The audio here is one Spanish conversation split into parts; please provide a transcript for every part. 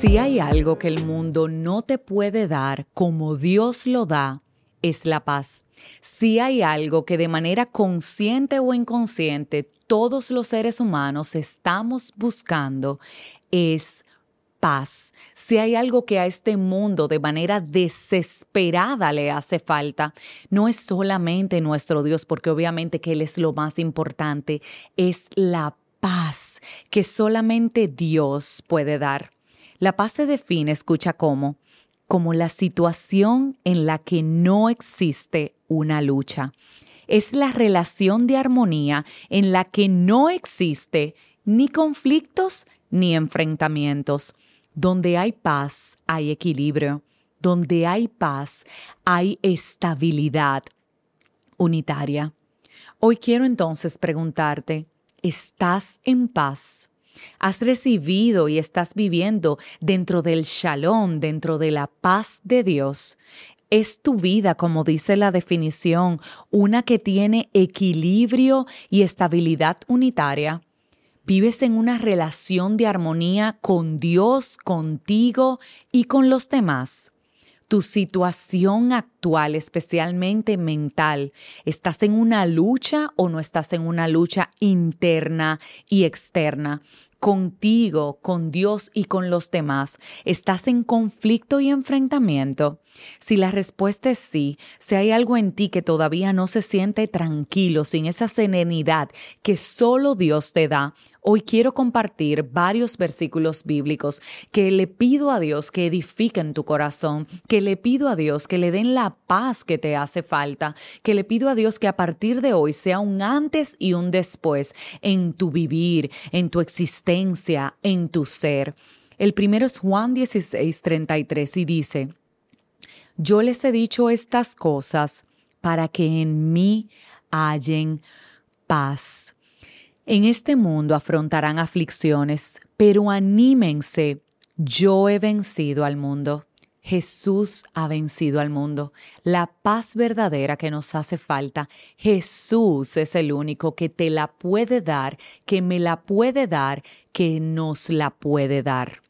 Si hay algo que el mundo no te puede dar como Dios lo da, es la paz. Si hay algo que de manera consciente o inconsciente todos los seres humanos estamos buscando, es paz. Si hay algo que a este mundo de manera desesperada le hace falta, no es solamente nuestro Dios, porque obviamente que Él es lo más importante, es la paz que solamente Dios puede dar. La paz se define, escucha cómo, como la situación en la que no existe una lucha. Es la relación de armonía en la que no existe ni conflictos ni enfrentamientos. Donde hay paz, hay equilibrio. Donde hay paz, hay estabilidad unitaria. Hoy quiero entonces preguntarte, ¿estás en paz? Has recibido y estás viviendo dentro del shalom, dentro de la paz de Dios. Es tu vida, como dice la definición, una que tiene equilibrio y estabilidad unitaria. Vives en una relación de armonía con Dios, contigo y con los demás tu situación actual, especialmente mental. ¿Estás en una lucha o no estás en una lucha interna y externa? Contigo, con Dios y con los demás? ¿Estás en conflicto y enfrentamiento? Si la respuesta es sí, si hay algo en ti que todavía no se siente tranquilo, sin esa serenidad que solo Dios te da, Hoy quiero compartir varios versículos bíblicos que le pido a Dios que edifiquen tu corazón, que le pido a Dios que le den la paz que te hace falta, que le pido a Dios que a partir de hoy sea un antes y un después en tu vivir, en tu existencia, en tu ser. El primero es Juan 16, 33 y dice, yo les he dicho estas cosas para que en mí hallen paz. En este mundo afrontarán aflicciones, pero anímense, yo he vencido al mundo. Jesús ha vencido al mundo. La paz verdadera que nos hace falta, Jesús es el único que te la puede dar, que me la puede dar, que nos la puede dar.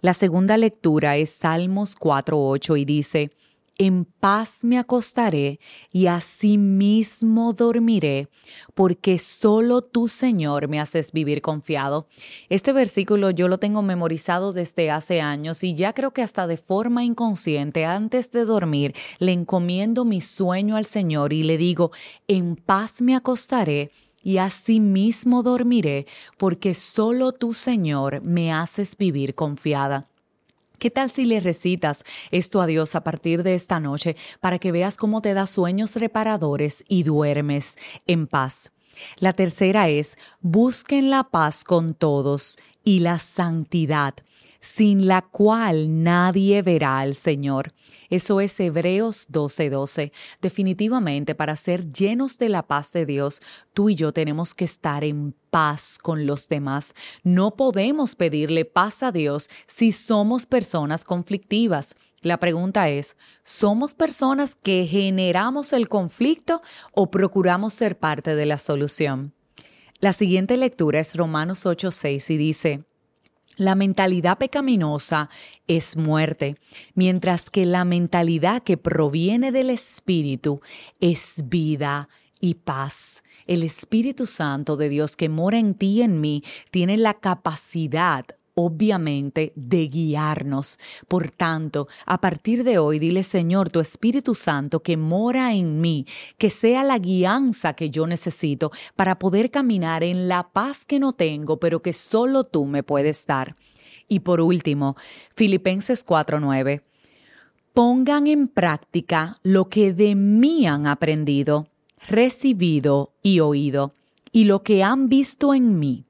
La segunda lectura es Salmos 4.8 y dice, en paz me acostaré y asimismo dormiré, porque solo tú, Señor, me haces vivir confiado. Este versículo yo lo tengo memorizado desde hace años y ya creo que hasta de forma inconsciente, antes de dormir, le encomiendo mi sueño al Señor y le digo, en paz me acostaré y asimismo dormiré, porque solo tú, Señor, me haces vivir confiada. ¿Qué tal si le recitas esto a Dios a partir de esta noche para que veas cómo te da sueños reparadores y duermes en paz? La tercera es, busquen la paz con todos y la santidad sin la cual nadie verá al Señor. Eso es Hebreos 12:12. Definitivamente, para ser llenos de la paz de Dios, tú y yo tenemos que estar en paz con los demás. No podemos pedirle paz a Dios si somos personas conflictivas. La pregunta es, ¿somos personas que generamos el conflicto o procuramos ser parte de la solución? La siguiente lectura es Romanos 8:6 y dice, la mentalidad pecaminosa es muerte, mientras que la mentalidad que proviene del Espíritu es vida y paz. El Espíritu Santo de Dios que mora en ti y en mí tiene la capacidad obviamente de guiarnos. Por tanto, a partir de hoy, dile Señor, tu Espíritu Santo que mora en mí, que sea la guianza que yo necesito para poder caminar en la paz que no tengo, pero que solo tú me puedes dar. Y por último, Filipenses 4:9. Pongan en práctica lo que de mí han aprendido, recibido y oído, y lo que han visto en mí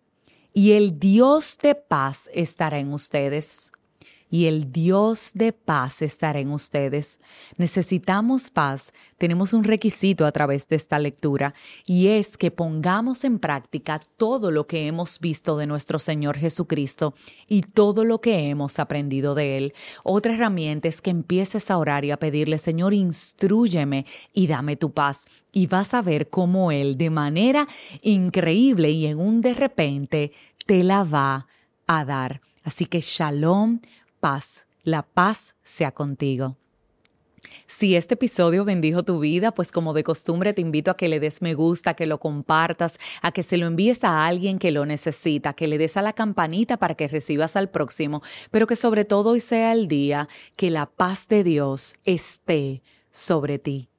y el Dios de paz estará en ustedes y el Dios de paz estará en ustedes. Necesitamos paz. Tenemos un requisito a través de esta lectura y es que pongamos en práctica todo lo que hemos visto de nuestro Señor Jesucristo y todo lo que hemos aprendido de Él. Otra herramienta es que empieces a orar y a pedirle, Señor, instruyeme y dame tu paz. Y vas a ver cómo Él de manera increíble y en un de repente te la va a dar. Así que shalom paz. La paz sea contigo. Si este episodio bendijo tu vida, pues como de costumbre te invito a que le des me gusta, que lo compartas, a que se lo envíes a alguien que lo necesita, que le des a la campanita para que recibas al próximo, pero que sobre todo hoy sea el día que la paz de Dios esté sobre ti.